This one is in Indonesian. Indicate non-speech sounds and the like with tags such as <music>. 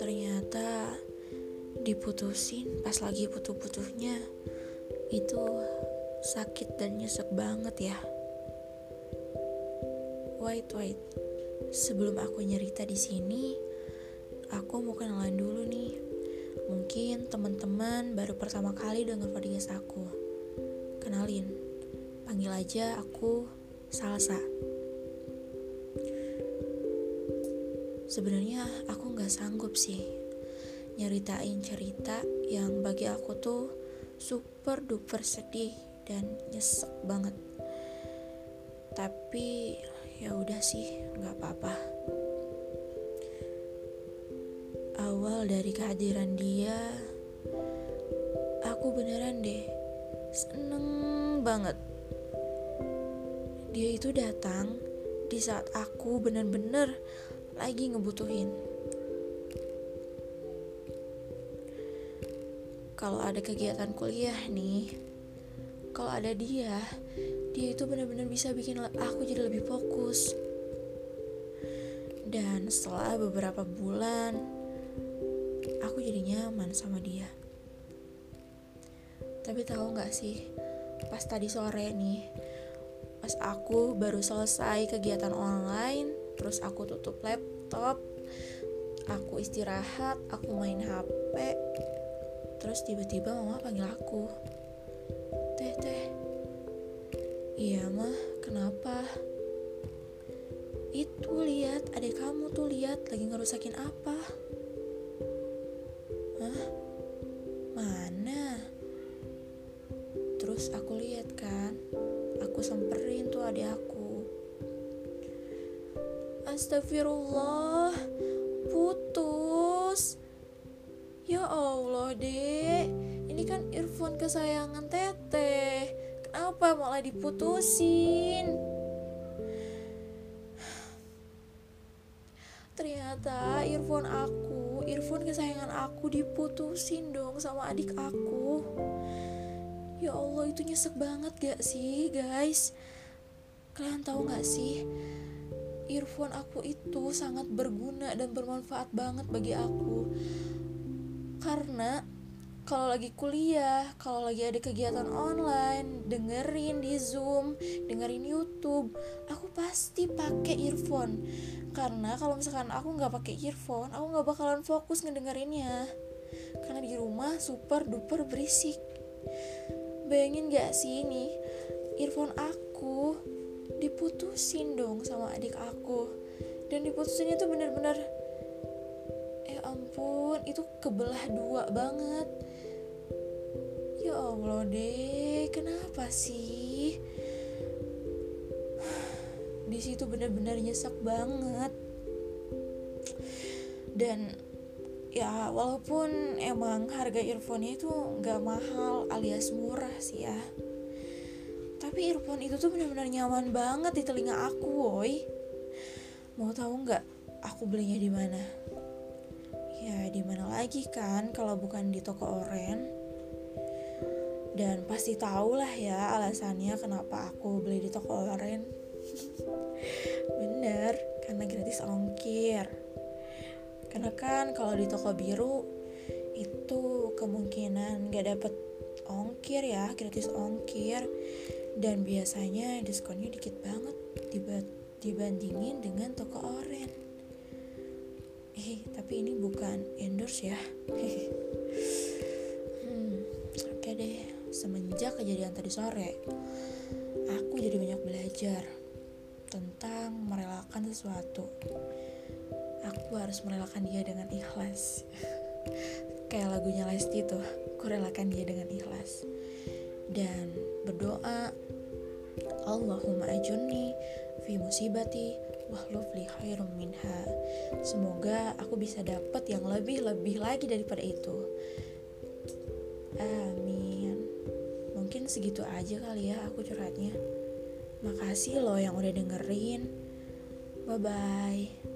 Ternyata diputusin pas lagi butuh-butuhnya itu sakit dan nyesek banget ya. Wait, wait. Sebelum aku nyerita di sini, aku mau kenalan dulu nih. Mungkin teman-teman baru pertama kali dengar podcast aku. Kenalin, panggil aja aku Salsa. Sebenarnya aku nggak sanggup sih nyeritain cerita yang bagi aku tuh super duper sedih dan nyesek banget. Tapi ya udah sih nggak apa-apa awal dari kehadiran dia aku beneran deh seneng banget dia itu datang di saat aku bener-bener lagi ngebutuhin. Kalau ada kegiatan kuliah nih kalau ada dia dia itu benar-benar bisa bikin aku jadi lebih fokus. Dan setelah beberapa bulan aku jadi nyaman sama dia. Tapi tahu nggak sih pas tadi sore nih pas aku baru selesai kegiatan online terus aku tutup laptop aku istirahat aku main HP terus tiba-tiba mama panggil aku teh teh Iya mah, kenapa? Itu lihat, adik kamu tuh lihat lagi ngerusakin apa? Aku samperin tuh adik aku. Astagfirullah, putus. Ya Allah, Dek. Ini kan earphone kesayangan Teteh Kenapa malah diputusin? Ternyata earphone aku, earphone kesayangan aku diputusin dong sama adik aku. Ya Allah itu nyesek banget gak sih guys? Kalian tahu gak sih? Earphone aku itu sangat berguna dan bermanfaat banget bagi aku. Karena kalau lagi kuliah, kalau lagi ada kegiatan online, dengerin di Zoom, dengerin YouTube, aku pasti pakai earphone. Karena kalau misalkan aku nggak pakai earphone, aku nggak bakalan fokus ngedengerinnya. Karena di rumah super duper berisik. Bayangin gak sih ini, earphone aku diputusin dong sama adik aku. Dan diputusin itu bener-bener eh ampun itu kebelah dua banget Ya Allah deh, kenapa sih? <sighs> Di situ benar-benar nyesek banget. Dan ya walaupun emang harga earphone itu nggak mahal alias murah sih ya. Tapi earphone itu tuh benar-benar nyaman banget di telinga aku, woi. Mau tahu nggak aku belinya di mana? Ya di mana lagi kan kalau bukan di toko oren dan pasti tau lah ya alasannya kenapa aku beli di toko oren <laughs> bener karena gratis ongkir karena kan kalau di toko biru itu kemungkinan gak dapet ongkir ya gratis ongkir. Dan biasanya diskonnya dikit banget dibandingin dengan toko oren eh tapi ini bukan endorse ya. <laughs> Hmm, oke okay deh. Semenjak kejadian tadi sore, aku jadi banyak belajar tentang merelakan sesuatu. Aku harus merelakan dia dengan ikhlas. Kayak lagunya Lesti tuh, aku relakan dia dengan ikhlas. Dan berdoa, Allahumma ajunni fi musibati wahlufli khairum minha. Semoga aku bisa dapat yang lebih-lebih lagi daripada itu. Amin mungkin segitu aja kali ya aku curhatnya. Makasih loh yang udah dengerin. Bye bye.